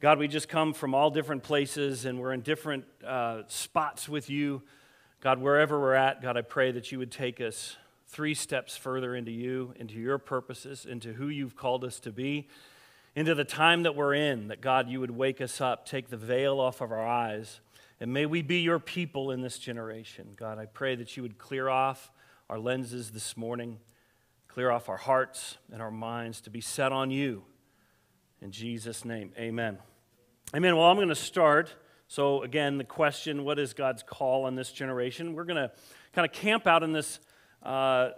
God, we just come from all different places and we're in different uh, spots with you. God, wherever we're at, God, I pray that you would take us three steps further into you, into your purposes, into who you've called us to be, into the time that we're in, that God, you would wake us up, take the veil off of our eyes, and may we be your people in this generation. God, I pray that you would clear off our lenses this morning, clear off our hearts and our minds to be set on you. In Jesus' name, amen. Amen. Well, I'm going to start. So, again, the question what is God's call on this generation? We're going to kind of camp out in this, uh,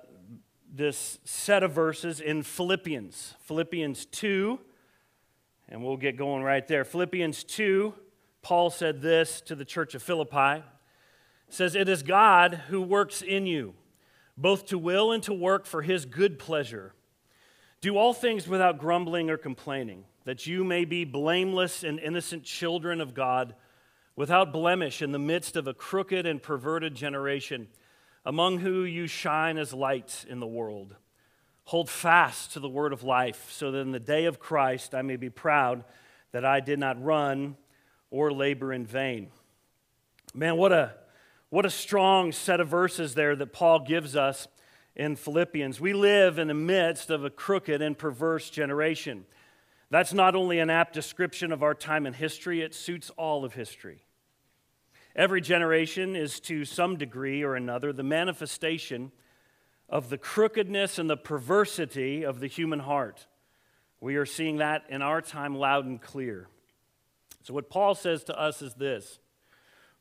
this set of verses in Philippians. Philippians 2, and we'll get going right there. Philippians 2, Paul said this to the church of Philippi. Says, It is God who works in you, both to will and to work for his good pleasure. Do all things without grumbling or complaining that you may be blameless and innocent children of God, without blemish in the midst of a crooked and perverted generation, among whom you shine as lights in the world. Hold fast to the word of life, so that in the day of Christ I may be proud that I did not run or labor in vain. Man, what a, what a strong set of verses there that Paul gives us in Philippians. We live in the midst of a crooked and perverse generation. That's not only an apt description of our time in history, it suits all of history. Every generation is to some degree or another the manifestation of the crookedness and the perversity of the human heart. We are seeing that in our time loud and clear. So, what Paul says to us is this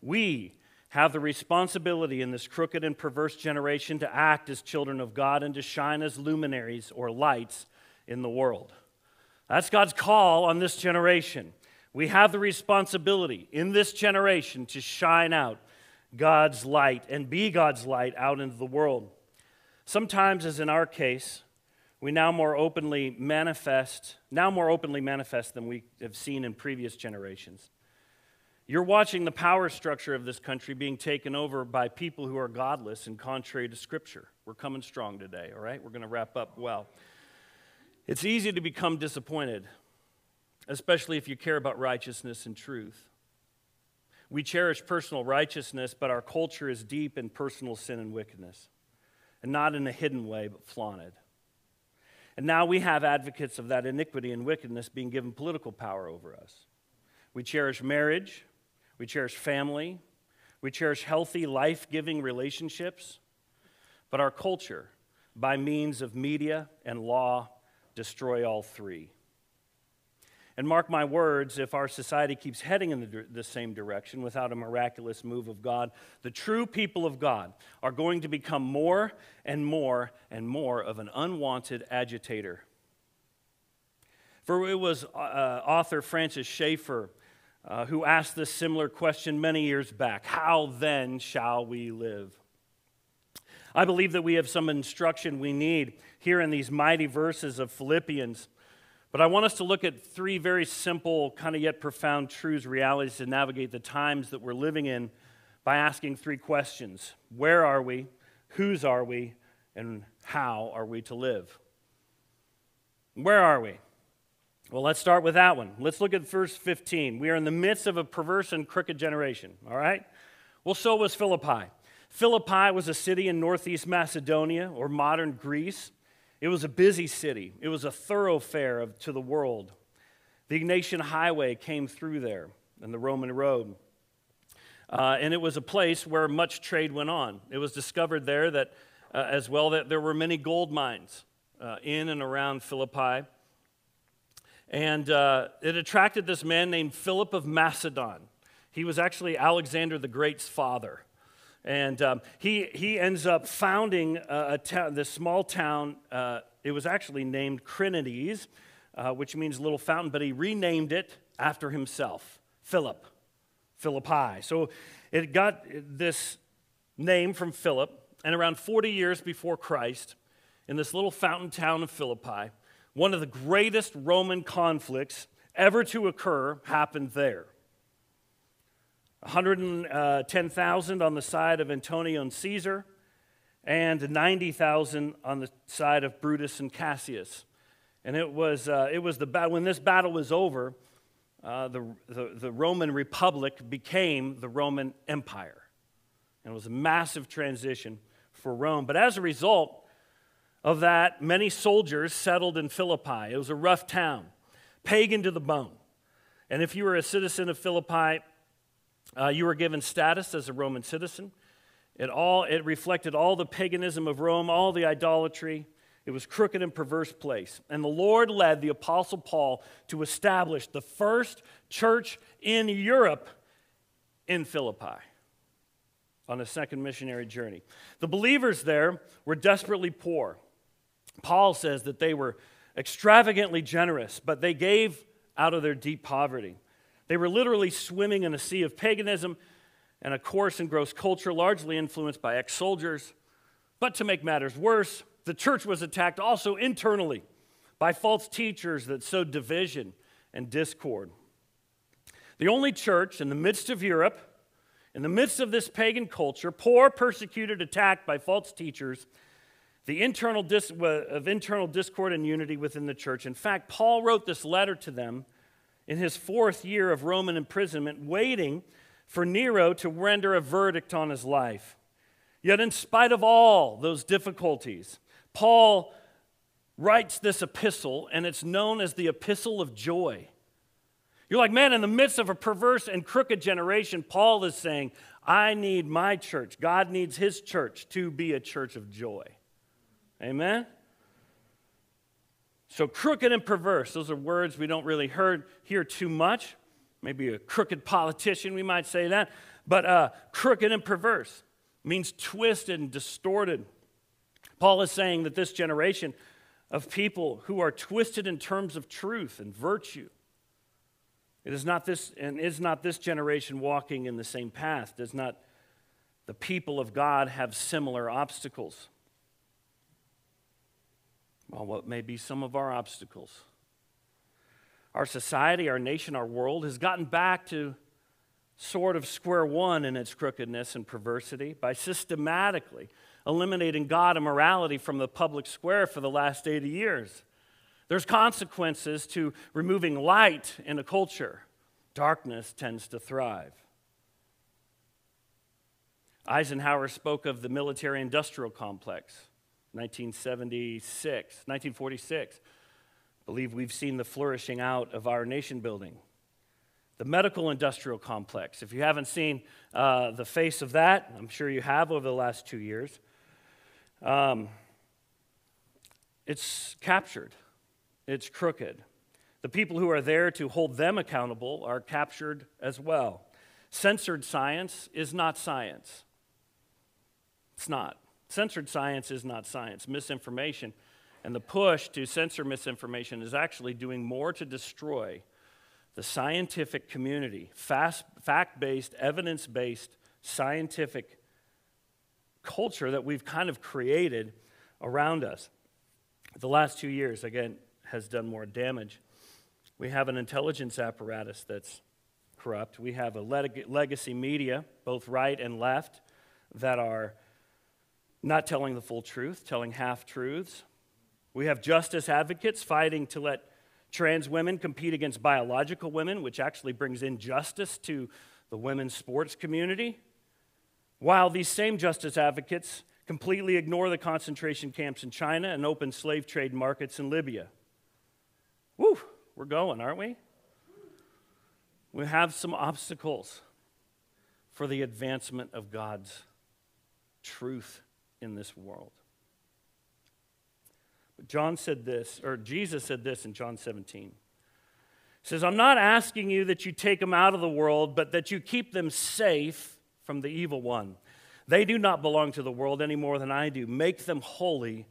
We have the responsibility in this crooked and perverse generation to act as children of God and to shine as luminaries or lights in the world. That's God's call on this generation. We have the responsibility in this generation to shine out God's light and be God's light out into the world. Sometimes, as in our case, we now more openly manifest, now more openly manifest than we have seen in previous generations. You're watching the power structure of this country being taken over by people who are godless and contrary to Scripture. We're coming strong today, all right? We're going to wrap up well. It's easy to become disappointed, especially if you care about righteousness and truth. We cherish personal righteousness, but our culture is deep in personal sin and wickedness, and not in a hidden way, but flaunted. And now we have advocates of that iniquity and wickedness being given political power over us. We cherish marriage, we cherish family, we cherish healthy, life giving relationships, but our culture, by means of media and law, destroy all three. And mark my words, if our society keeps heading in the, the, same direction without a miraculous move of God, the true people of God are going to become more and more and more of an unwanted agitator. For it was uh, author Francis Schaeffer uh, who asked this similar question many years back How then shall we live? I believe that we have some instruction we need here in these mighty verses of Philippians. But I want us to look at three very simple, kind of yet profound truths, realities to navigate the times that we're living in by asking three questions Where are we? Whose are we? And how are we to live? Where are we? Well, let's start with that one. Let's look at verse 15. We are in the midst of a perverse and crooked generation, all right? Well, so was Philippi. Philippi was a city in northeast Macedonia or modern Greece. It was a busy city, it was a thoroughfare of, to the world. The Egnatian Highway came through there, and the Roman road. Uh, and it was a place where much trade went on. It was discovered there that, uh, as well, that there were many gold mines uh, in and around Philippi. And uh, it attracted this man named Philip of Macedon. He was actually Alexander the Great's father. And um, he, he ends up founding a, a ta- this small town. Uh, it was actually named Crinides, uh, which means little fountain, but he renamed it after himself Philip. Philippi. So it got this name from Philip, and around 40 years before Christ, in this little fountain town of Philippi, one of the greatest Roman conflicts ever to occur happened there. 110,000 on the side of Antonio and Caesar, and 90,000 on the side of Brutus and Cassius. And it was, uh, it was the battle, when this battle was over, uh, the, the, the Roman Republic became the Roman Empire. And it was a massive transition for Rome. But as a result of that, many soldiers settled in Philippi. It was a rough town, pagan to the bone. And if you were a citizen of Philippi, uh, you were given status as a Roman citizen. It, all, it reflected all the paganism of Rome, all the idolatry. It was crooked and perverse place. And the Lord led the apostle Paul to establish the first church in Europe in Philippi on a second missionary journey. The believers there were desperately poor. Paul says that they were extravagantly generous, but they gave out of their deep poverty. They were literally swimming in a sea of paganism and a coarse and gross culture, largely influenced by ex soldiers. But to make matters worse, the church was attacked also internally by false teachers that sowed division and discord. The only church in the midst of Europe, in the midst of this pagan culture, poor, persecuted, attacked by false teachers, the internal dis- of internal discord and unity within the church. In fact, Paul wrote this letter to them in his fourth year of Roman imprisonment, waiting for Nero to render a verdict on his life. Yet, in spite of all those difficulties, Paul writes this epistle, and it's known as the Epistle of Joy. You're like, man, in the midst of a perverse and crooked generation, Paul is saying, I need my church. God needs his church to be a church of joy. Amen? So, crooked and perverse, those are words we don't really hear too much. Maybe a crooked politician, we might say that. But uh, crooked and perverse means twisted and distorted. Paul is saying that this generation of people who are twisted in terms of truth and virtue, it is not this, and is not this generation walking in the same path? Does not the people of God have similar obstacles? Well, what may be some of our obstacles? Our society, our nation, our world has gotten back to sort of square one in its crookedness and perversity by systematically eliminating God and morality from the public square for the last 80 years. There's consequences to removing light in a culture. Darkness tends to thrive. Eisenhower spoke of the military industrial complex. 1976, 1946. I believe we've seen the flourishing out of our nation building. The medical industrial complex. If you haven't seen uh, the face of that, I'm sure you have over the last two years. Um, it's captured, it's crooked. The people who are there to hold them accountable are captured as well. Censored science is not science. It's not. Censored science is not science. Misinformation and the push to censor misinformation is actually doing more to destroy the scientific community, fact based, evidence based, scientific culture that we've kind of created around us. The last two years, again, has done more damage. We have an intelligence apparatus that's corrupt. We have a leg- legacy media, both right and left, that are not telling the full truth, telling half truths. We have justice advocates fighting to let trans women compete against biological women, which actually brings injustice to the women's sports community. While these same justice advocates completely ignore the concentration camps in China and open slave trade markets in Libya. Woo, we're going, aren't we? We have some obstacles for the advancement of God's truth in this world. But John said this, or Jesus said this in John 17. He says, I'm not asking you that you take them out of the world, but that you keep them safe from the evil one. They do not belong to the world any more than I do. Make them holy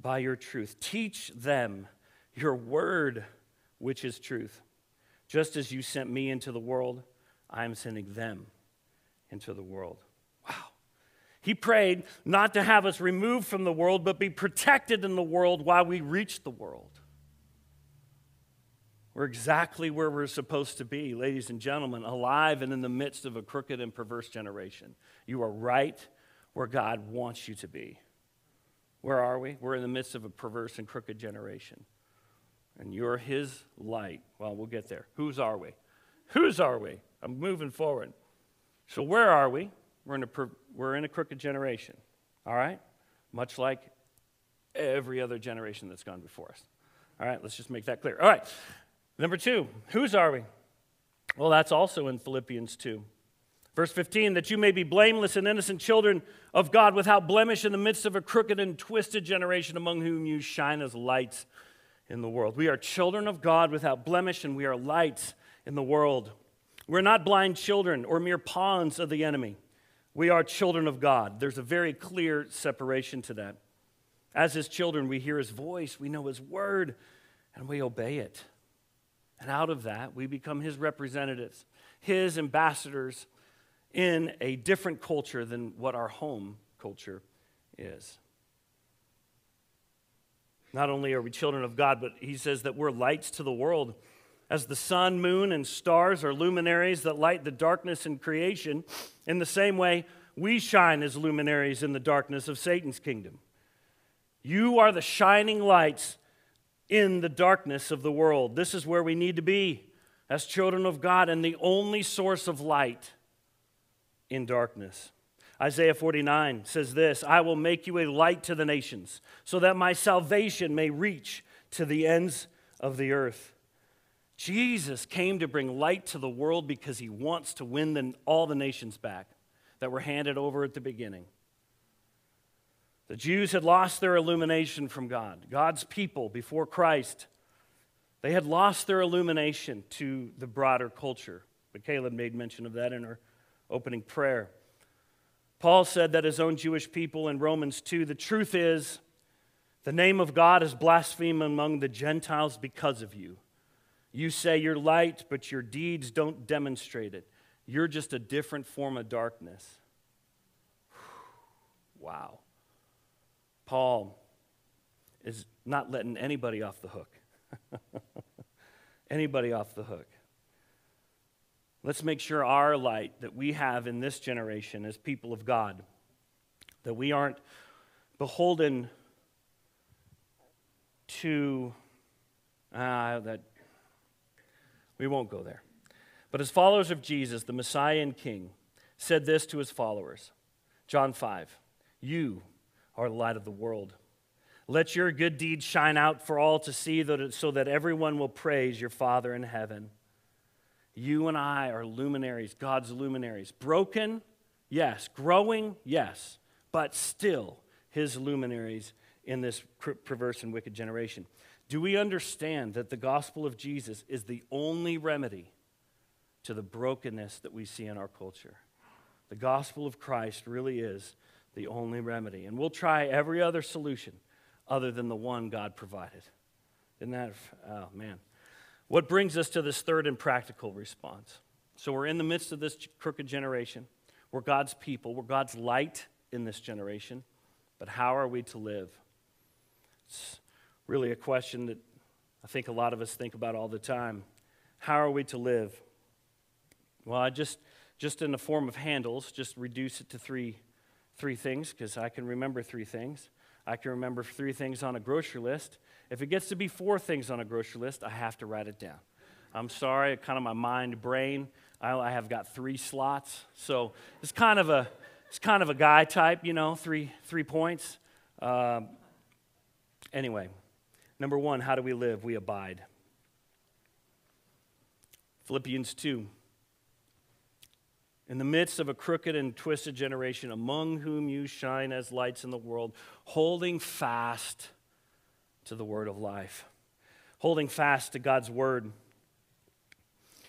by your truth. Teach them your word, which is truth. Just as you sent me into the world, I am sending them into the world. He prayed not to have us removed from the world, but be protected in the world while we reach the world. We're exactly where we're supposed to be, ladies and gentlemen, alive and in the midst of a crooked and perverse generation. You are right where God wants you to be. Where are we? We're in the midst of a perverse and crooked generation. And you're His light. Well, we'll get there. Whose are we? Whose are we? I'm moving forward. So, where are we? We're in a, we're in a crooked generation, all right? Much like every other generation that's gone before us. All right, let's just make that clear. All right, number two, whose are we? Well, that's also in Philippians 2. Verse 15, that you may be blameless and innocent children of God without blemish in the midst of a crooked and twisted generation among whom you shine as lights in the world. We are children of God without blemish, and we are lights in the world. We're not blind children or mere pawns of the enemy. We are children of God. There's a very clear separation to that. As his children, we hear his voice, we know his word, and we obey it. And out of that, we become his representatives, his ambassadors in a different culture than what our home culture is. Not only are we children of God, but he says that we're lights to the world. As the sun, moon, and stars are luminaries that light the darkness in creation, in the same way, we shine as luminaries in the darkness of Satan's kingdom. You are the shining lights in the darkness of the world. This is where we need to be as children of God and the only source of light in darkness. Isaiah 49 says this I will make you a light to the nations, so that my salvation may reach to the ends of the earth. Jesus came to bring light to the world because he wants to win the, all the nations back that were handed over at the beginning. The Jews had lost their illumination from God. God's people before Christ, they had lost their illumination to the broader culture. But Caleb made mention of that in our opening prayer. Paul said that his own Jewish people in Romans 2 the truth is, the name of God is blasphemed among the Gentiles because of you. You say you're light, but your deeds don't demonstrate it. You're just a different form of darkness. Wow. Paul is not letting anybody off the hook. anybody off the hook. Let's make sure our light that we have in this generation as people of God, that we aren't beholden to uh, that we won't go there. But as followers of Jesus, the Messiah and King, said this to his followers John 5 You are the light of the world. Let your good deeds shine out for all to see, so that everyone will praise your Father in heaven. You and I are luminaries, God's luminaries. Broken, yes. Growing, yes. But still, his luminaries in this perverse and wicked generation. Do we understand that the gospel of Jesus is the only remedy to the brokenness that we see in our culture? The gospel of Christ really is the only remedy. And we'll try every other solution other than the one God provided. Isn't that, oh man. What brings us to this third and practical response? So we're in the midst of this crooked generation. We're God's people. We're God's light in this generation. But how are we to live? It's really a question that I think a lot of us think about all the time. How are we to live? Well, I just, just in the form of handles, just reduce it to three, three things because I can remember three things. I can remember three things on a grocery list. If it gets to be four things on a grocery list, I have to write it down. I'm sorry, kind of my mind brain. I, I have got three slots, so it's kind of a it's kind of a guy type, you know, three three points. Um, anyway, number one, how do we live? We abide. Philippians two. In the midst of a crooked and twisted generation, among whom you shine as lights in the world, holding fast to the word of life, holding fast to God's word.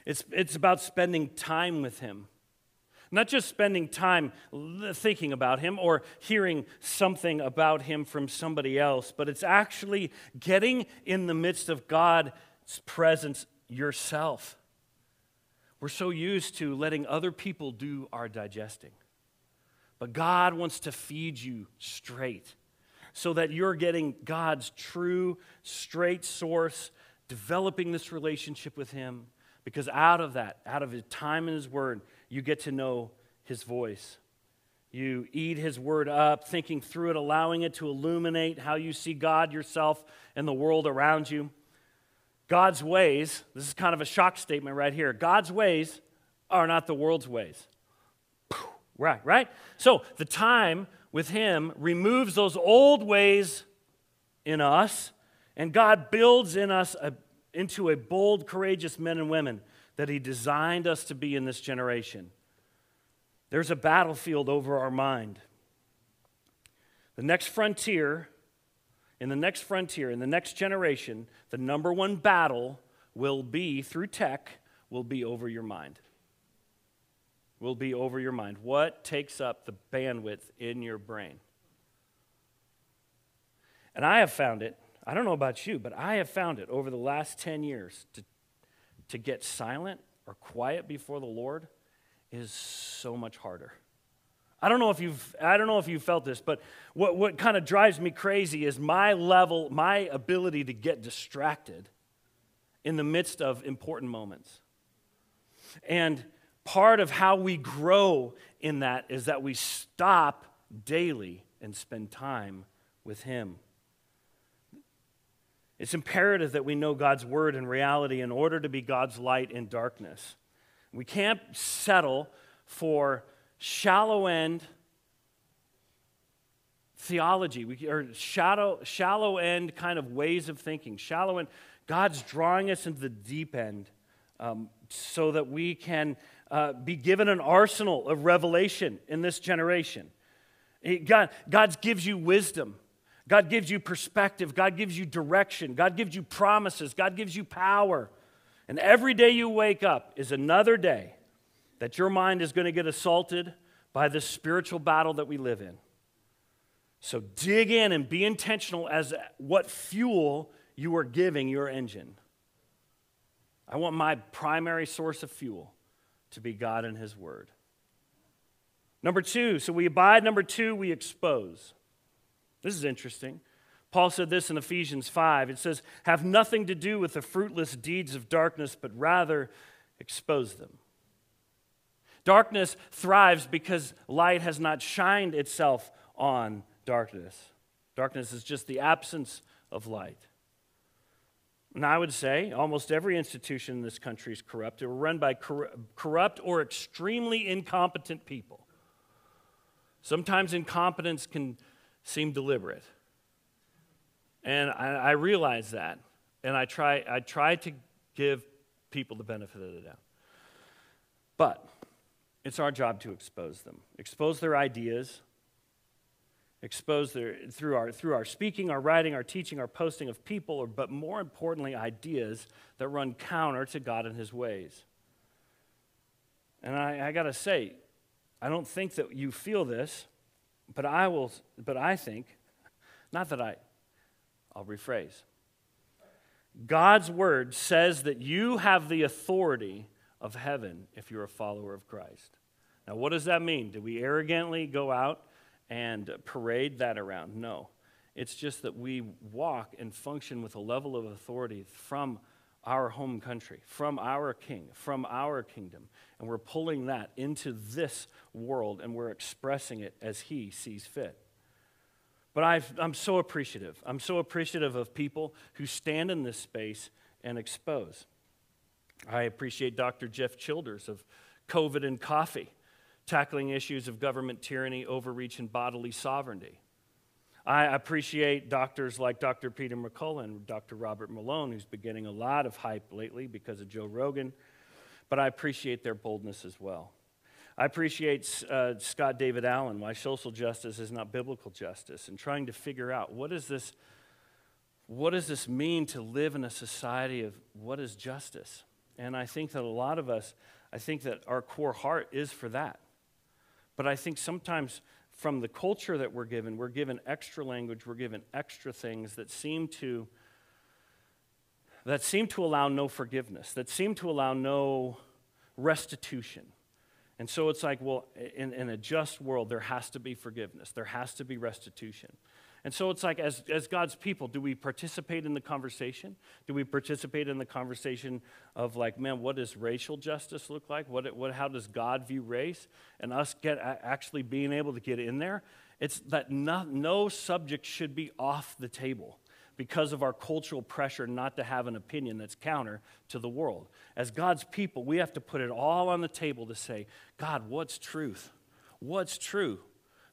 It's, it's about spending time with Him. Not just spending time thinking about Him or hearing something about Him from somebody else, but it's actually getting in the midst of God's presence yourself We're so used to letting other people do our digesting. But God wants to feed you straight so that you're getting God's true, straight source, developing this relationship with Him. Because out of that, out of His time and His Word, you get to know His voice. You eat His Word up, thinking through it, allowing it to illuminate how you see God, yourself, and the world around you. God's ways, this is kind of a shock statement right here. God's ways are not the world's ways. Right, right? So the time with Him removes those old ways in us, and God builds in us a, into a bold, courageous men and women that He designed us to be in this generation. There's a battlefield over our mind. The next frontier, in the next frontier, in the next generation, the number one battle will be through tech, will be over your mind will be over your mind. What takes up the bandwidth in your brain? And I have found it, I don't know about you, but I have found it over the last 10 years to, to get silent or quiet before the Lord is so much harder. I don't know if you've I don't know if you felt this, but what, what kind of drives me crazy is my level, my ability to get distracted in the midst of important moments. And part of how we grow in that is that we stop daily and spend time with Him. It's imperative that we know God's word and reality in order to be God's light in darkness. We can't settle for shallow end theology we, or shallow, shallow end kind of ways of thinking. Shallow end. God's drawing us into the deep end um, so that we can uh, be given an arsenal of revelation in this generation. God, God gives you wisdom. God gives you perspective. God gives you direction. God gives you promises. God gives you power. And every day you wake up is another day that your mind is going to get assaulted by this spiritual battle that we live in. So dig in and be intentional as what fuel you are giving your engine. I want my primary source of fuel to be God and His Word. Number two, so we abide. Number two, we expose. This is interesting. Paul said this in Ephesians 5. It says, Have nothing to do with the fruitless deeds of darkness, but rather expose them. Darkness thrives because light has not shined itself on darkness. Darkness is just the absence of light. And I would say almost every institution in this country is corrupt. It was run by corrupt or extremely incompetent people. Sometimes incompetence can seem deliberate. And I, I realize that. And I try, I try to give people the benefit of the doubt. But it's our job to expose them, expose their ideas, expose their, through, our, through our speaking, our writing, our teaching, our posting of people, or, but more importantly, ideas that run counter to God and His ways. And I, I got to say, I don't think that you feel this, but I will, but I think, not that I, I'll rephrase. God's word says that you have the authority of heaven if you're a follower of Christ. Now, what does that mean? Do we arrogantly go out and parade that around. No. It's just that we walk and function with a level of authority from our home country, from our king, from our kingdom. And we're pulling that into this world and we're expressing it as he sees fit. But i am so appreciative. I'm so appreciative of people who stand in this space and expose. I appreciate Dr. Jeff Childers of COVID and Coffee tackling issues of government tyranny, overreach, and bodily sovereignty. I appreciate doctors like Dr. Peter McCullough and Dr. Robert Malone, who's been getting a lot of hype lately because of Joe Rogan, but I appreciate their boldness as well. I appreciate uh, Scott David Allen, why social justice is not biblical justice, and trying to figure out what is this, what does this mean to live in a society of what is justice? And I think that a lot of us, I think that our core heart is for that. But I think sometimes from the culture that we're given, we're given extra language, we're given extra things that seem to that seem to allow no forgiveness, that seem to allow no restitution. And so it's like, well, in, in a just world, there has to be forgiveness, there has to be restitution. And so it's like, as, as God's people, do we participate in the conversation? Do we participate in the conversation of, like, man, what does racial justice look like? What, what, how does God view race? And us get actually being able to get in there? It's that no, no subject should be off the table because of our cultural pressure not to have an opinion that's counter to the world. As God's people, we have to put it all on the table to say, God, what's truth? What's true?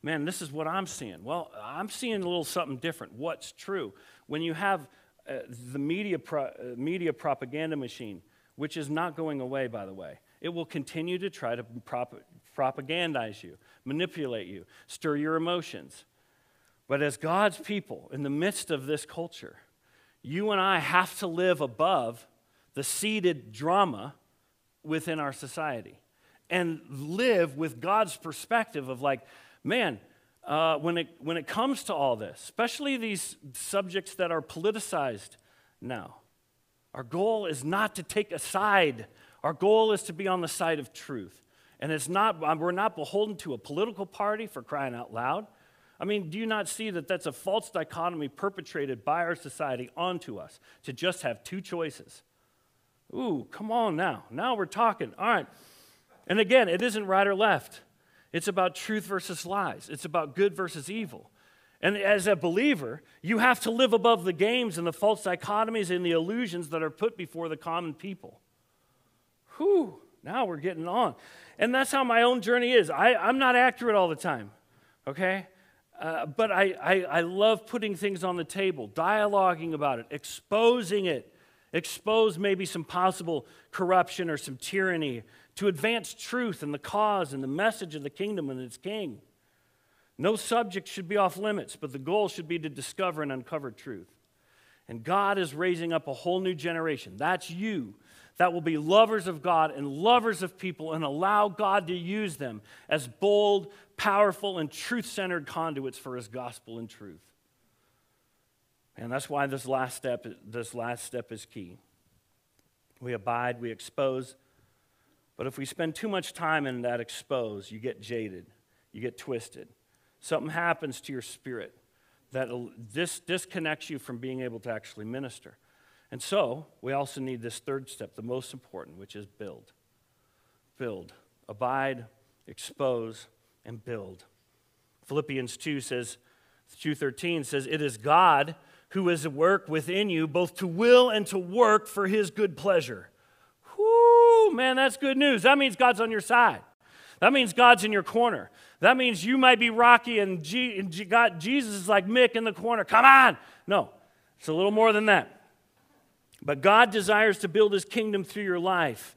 Man, this is what I'm seeing. Well, I'm seeing a little something different. What's true? When you have uh, the media, pro- uh, media propaganda machine, which is not going away, by the way, it will continue to try to prop- propagandize you, manipulate you, stir your emotions. But as God's people, in the midst of this culture, you and I have to live above the seeded drama within our society and live with God's perspective of like, man, uh, when, it, when it comes to all this, especially these subjects that are politicized now, our goal is not to take a side. Our goal is to be on the side of truth. And it's not, we're not beholden to a political party for crying out loud. I mean, do you not see that that's a false dichotomy perpetrated by our society onto us to just have two choices? Ooh, come on now. Now we're talking. All right. And again, it isn't right or left. It's about truth versus lies. It's about good versus evil. And as a believer, you have to live above the games and the false dichotomies and the illusions that are put before the common people. Whew, now we're getting on. And that's how my own journey is. I, I'm not accurate all the time, okay? Uh, but I, I, I love putting things on the table, dialoguing about it, exposing it, expose maybe some possible corruption or some tyranny to advance truth and the cause and the message of the kingdom and its king. No subject should be off limits, but the goal should be to discover and uncover truth. And God is raising up a whole new generation. That's you. That will be lovers of God and lovers of people and allow God to use them as bold, powerful, and truth centered conduits for his gospel and truth. And that's why this last step, this last step is key. We abide, we expose, but if we spend too much time in that expose, you get jaded, you get twisted. Something happens to your spirit that dis- disconnects you from being able to actually minister. And so, we also need this third step, the most important, which is build. Build. Abide, expose, and build. Philippians 2 says, 2.13 says, It is God who is at work within you, both to will and to work for his good pleasure man, that's good news. That means God's on your side. That means God's in your corner. That means you might be rocky and, G- and G- God, Jesus is like Mick in the corner. Come on. No, it's a little more than that. But God desires to build his kingdom through your life.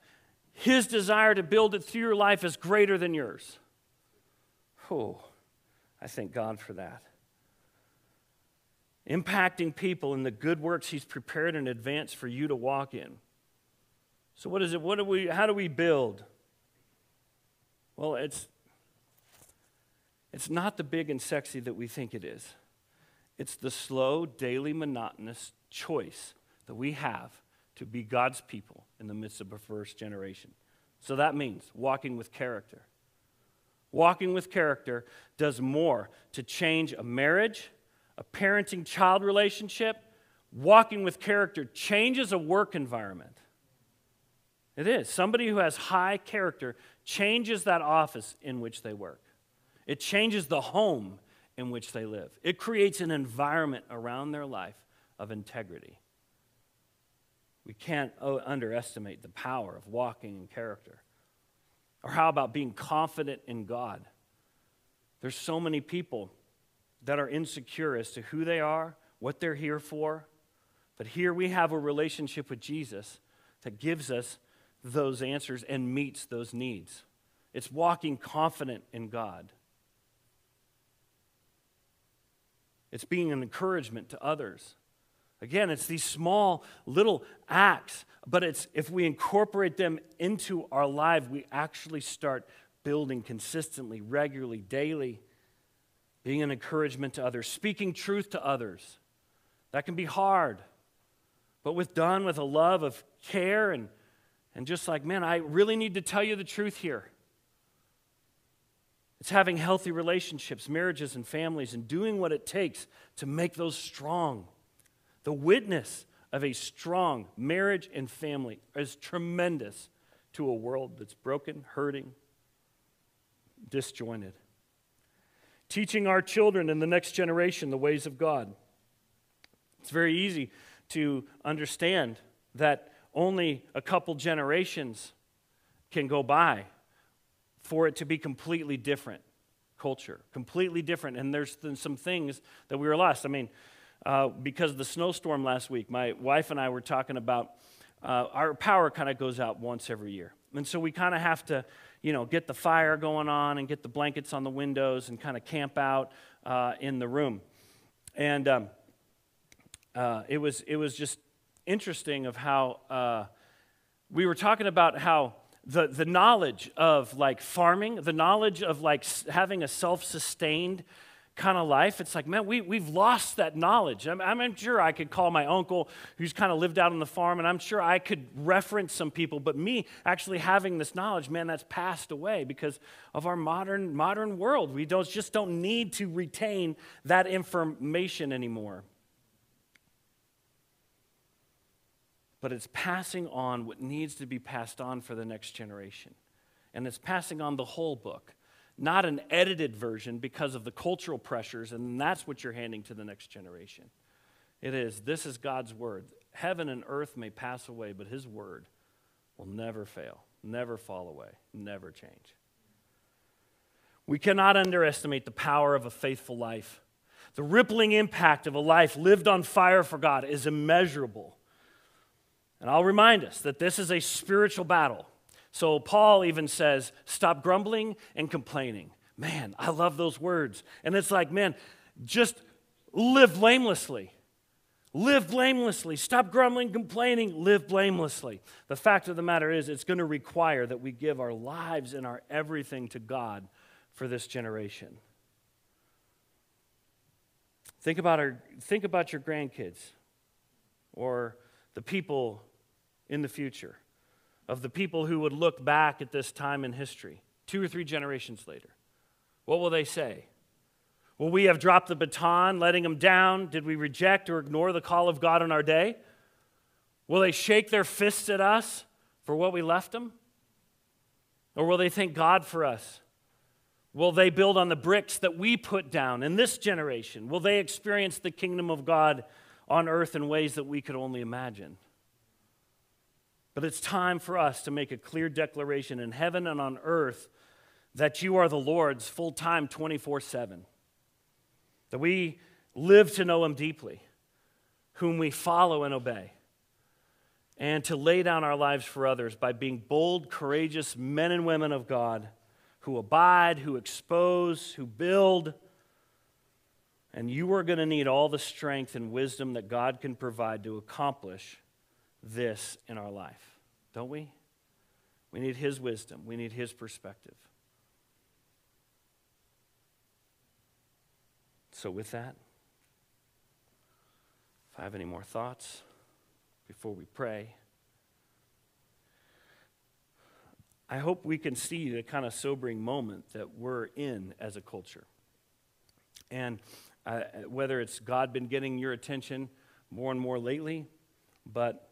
His desire to build it through your life is greater than yours. Oh, I thank God for that. Impacting people in the good works he's prepared in advance for you to walk in. So what is it? What do we how do we build? Well, it's it's not the big and sexy that we think it is. It's the slow, daily, monotonous choice that we have to be God's people in the midst of a first generation. So that means walking with character. Walking with character does more to change a marriage, a parenting child relationship. Walking with character changes a work environment. It is. Somebody who has high character changes that office in which they work, it changes the home in which they live, it creates an environment around their life of integrity. We can't underestimate the power of walking in character. Or how about being confident in God? There's so many people that are insecure as to who they are, what they're here for. But here we have a relationship with Jesus that gives us those answers and meets those needs. It's walking confident in God. It's being an encouragement to others. Again, it's these small little acts, but it's if we incorporate them into our life, we actually start building consistently, regularly, daily, being an encouragement to others, speaking truth to others. That can be hard, but with done with a love of care and And just like, man, I really need to tell you the truth here. It's having healthy relationships, marriages, and families, and doing what it takes to make those strong. The witness of a strong marriage and family is tremendous to a world that's broken, hurting, disjointed. Teaching our children and the next generation the ways of God. It's very easy to understand that only a couple generations can go by for it to be completely different culture, completely different. And there's some things that we were lost. I mean, uh, because of the snowstorm last week, my wife and I were talking about uh, our power kind of goes out once every year. And so we kind of have to, you know, get the fire going on and get the blankets on the windows and kind of camp out uh, in the room. And um, uh, it, was, it was just interesting of how uh, we were talking about how the, the knowledge of like farming, the knowledge of like having a self sustained kind of life, it's like, man, we, we've lost that knowledge. I'm, I'm sure I could call my uncle who's kind of lived out on the farm, and I'm sure I could reference some people, but me actually having this knowledge, man, that's passed away because of our modern, modern world. We don't, just don't need to retain that information anymore. But it's passing on what needs to be passed on for the next generation. And it's passing on the whole book, not an edited version because of the cultural pressures, and that's what you're handing to the next generation. It is, this is God's word. Heaven and earth may pass away, but his word will never fail, never fall away, never change. We cannot underestimate the power of a faithful life. The rippling impact of a life lived on fire for God is immeasurable. And I'll remind us that this is a spiritual battle. So Paul even says, stop grumbling and complaining. Man, I love those words. And it's like, man, just live blamelessly. Live blamelessly. Stop grumbling, complaining, live blamelessly. The fact of the matter is, it's going to require that we give our lives and our everything to God for this generation. Think about, our, think about your grandkids or the people in the future of the people who would look back at this time in history, two or three generations later? What will they say? Will we have dropped the baton, letting them down? Did we reject or ignore the call of God in our day? Will they shake their fists at us for what we left them? Or will they thank God for us? Will they build on the bricks that we put down in this generation? Will they experience the kingdom of God on earth in ways that we could only imagine? But it's time for us to make a clear declaration in heaven and on earth that you are the Lord's full time 24 7. That we live to know Him deeply, whom we follow and obey, and to lay down our lives for others by being bold, courageous men and women of God who abide, who expose, who build. And you are going to need all the strength and wisdom that God can provide to accomplish this in our life, don't we? We need His wisdom, we need His perspective. So, with that, if I have any more thoughts before we pray, I hope we can see the kind of sobering moment that we're in as a culture. And uh, whether it's God been getting your attention more and more lately, but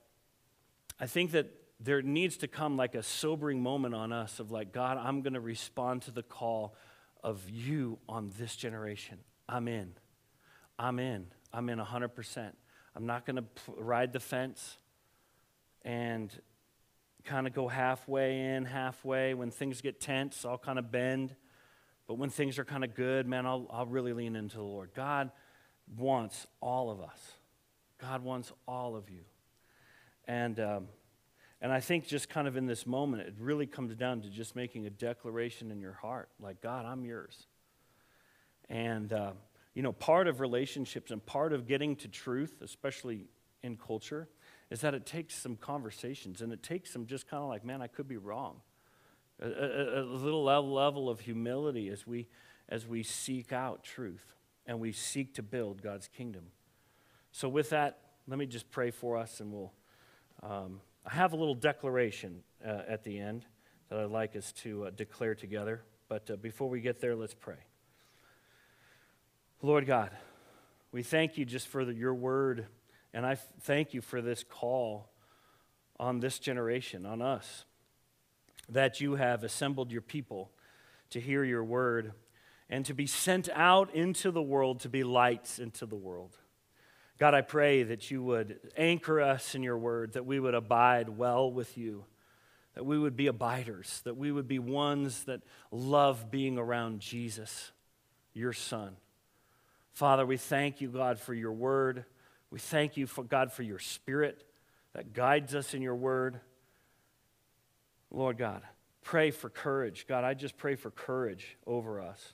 I think that there needs to come like a sobering moment on us of like, God, I'm going to respond to the call of you on this generation. I'm in. I'm in. I'm in 100%. I'm not going to ride the fence and kind of go halfway in, halfway. When things get tense, I'll kind of bend. But when things are kind of good, man, I'll, I'll really lean into the Lord. God wants all of us. God wants all of you. And, um, and I think just kind of in this moment, it really comes down to just making a declaration in your heart like, God, I'm yours. And, uh, you know, part of relationships and part of getting to truth, especially in culture, is that it takes some conversations and it takes some just kind of like, man, I could be wrong. A, a, a little level of humility as we, as we seek out truth and we seek to build God's kingdom. So, with that, let me just pray for us and we'll. Um, I have a little declaration uh, at the end that I'd like us to uh, declare together. But uh, before we get there, let's pray. Lord God, we thank you just for the, your word, and I f- thank you for this call on this generation, on us, that you have assembled your people to hear your word and to be sent out into the world to be lights into the world. God, I pray that you would anchor us in your word, that we would abide well with you, that we would be abiders, that we would be ones that love being around Jesus, your son. Father, we thank you, God, for your word. We thank you, for God, for your spirit that guides us in your word. Lord God, pray for courage. God, I just pray for courage over us.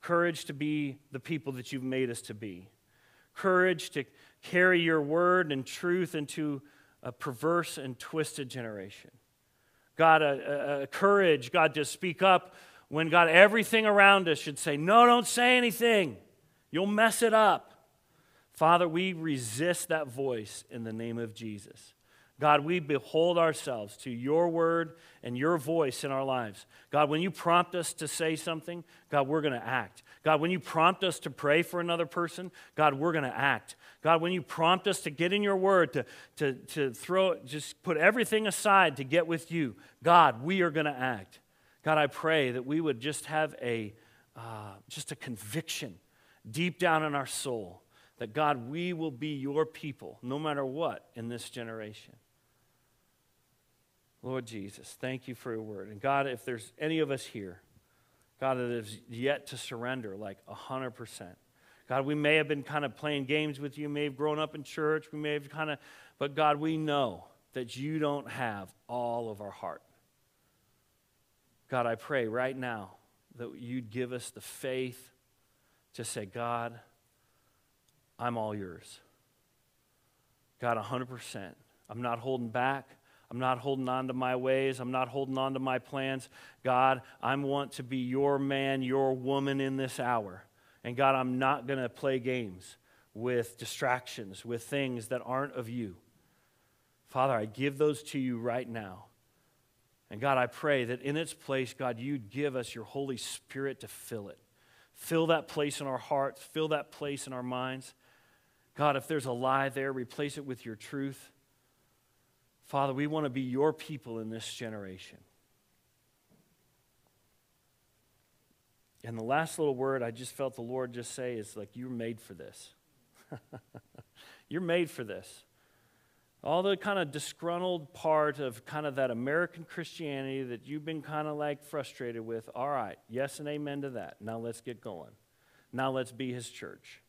Courage to be the people that you've made us to be. Courage to carry your word and truth into a perverse and twisted generation. God, a, a, courage, God, to speak up when, God, everything around us should say, No, don't say anything. You'll mess it up. Father, we resist that voice in the name of Jesus. God, we behold ourselves to your word and your voice in our lives. God, when you prompt us to say something, God, we're going to act. God, when you prompt us to pray for another person, God, we're going to act. God, when you prompt us to get in your word, to, to, to throw, just put everything aside to get with you, God, we are going to act. God, I pray that we would just have a, uh, just a conviction deep down in our soul that God, we will be your people no matter what in this generation. Lord Jesus, thank you for your word. And God, if there's any of us here, God, that is yet to surrender like 100%. God, we may have been kind of playing games with you, may have grown up in church, we may have kind of, but God, we know that you don't have all of our heart. God, I pray right now that you'd give us the faith to say, God, I'm all yours. God, 100%. I'm not holding back. I'm not holding on to my ways. I'm not holding on to my plans. God, I want to be your man, your woman in this hour. And God, I'm not going to play games with distractions, with things that aren't of you. Father, I give those to you right now. And God, I pray that in its place, God, you'd give us your Holy Spirit to fill it. Fill that place in our hearts, fill that place in our minds. God, if there's a lie there, replace it with your truth. Father, we want to be your people in this generation. And the last little word I just felt the Lord just say is like, you're made for this. you're made for this. All the kind of disgruntled part of kind of that American Christianity that you've been kind of like frustrated with, all right, yes and amen to that. Now let's get going. Now let's be his church.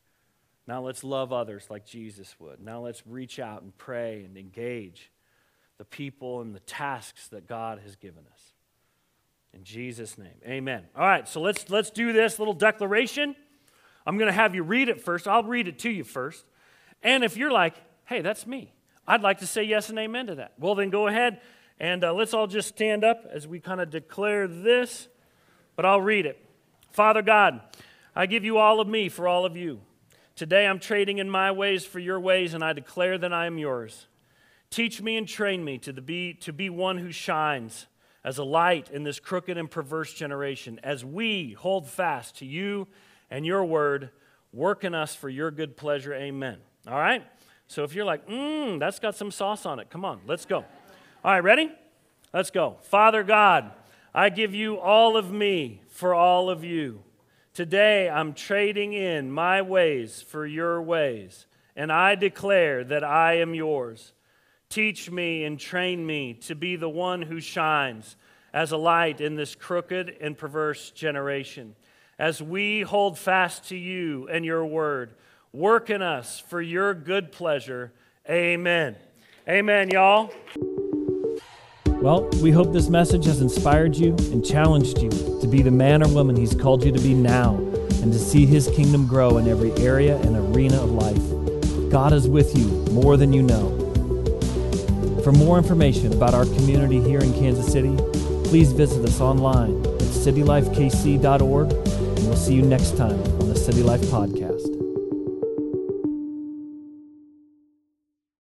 Now let's love others like Jesus would. Now let's reach out and pray and engage the people and the tasks that God has given us. In Jesus' name, amen. All right, so let's, let's do this little declaration. I'm going to have you read it first. I'll read it to you first. And if you're like, hey, that's me, I'd like to say yes and amen to that. Well, then go ahead and uh, let's all just stand up as we kind of declare this. But I'll read it. Father God, I give you all of me for all of you. Today I'm trading in my ways for your ways, and I declare that I am yours. Teach me and train me to, be, to be one who shines as a light in this crooked and perverse generation as we hold fast to you and your word. Work in us for your good pleasure. Amen. All right? So if you're like, mmm, that's got some sauce on it, come on, let's go. All right, ready? Let's go. Father God, I give you all of me for all of you. Today I'm trading in my ways for your ways, and I declare that I am yours. Teach me and train me to be the one who shines as a light in this crooked and perverse generation. As we hold fast to you and your word, work in us for your good pleasure. Amen. Amen, y'all. Well, we hope this message has inspired you and challenged you to be the man or woman He's called you to be now and to see His kingdom grow in every area and arena of life. God is with you more than you know. For more information about our community here in Kansas City, please visit us online at citylifekc.org, and we'll see you next time on the City Life Podcast.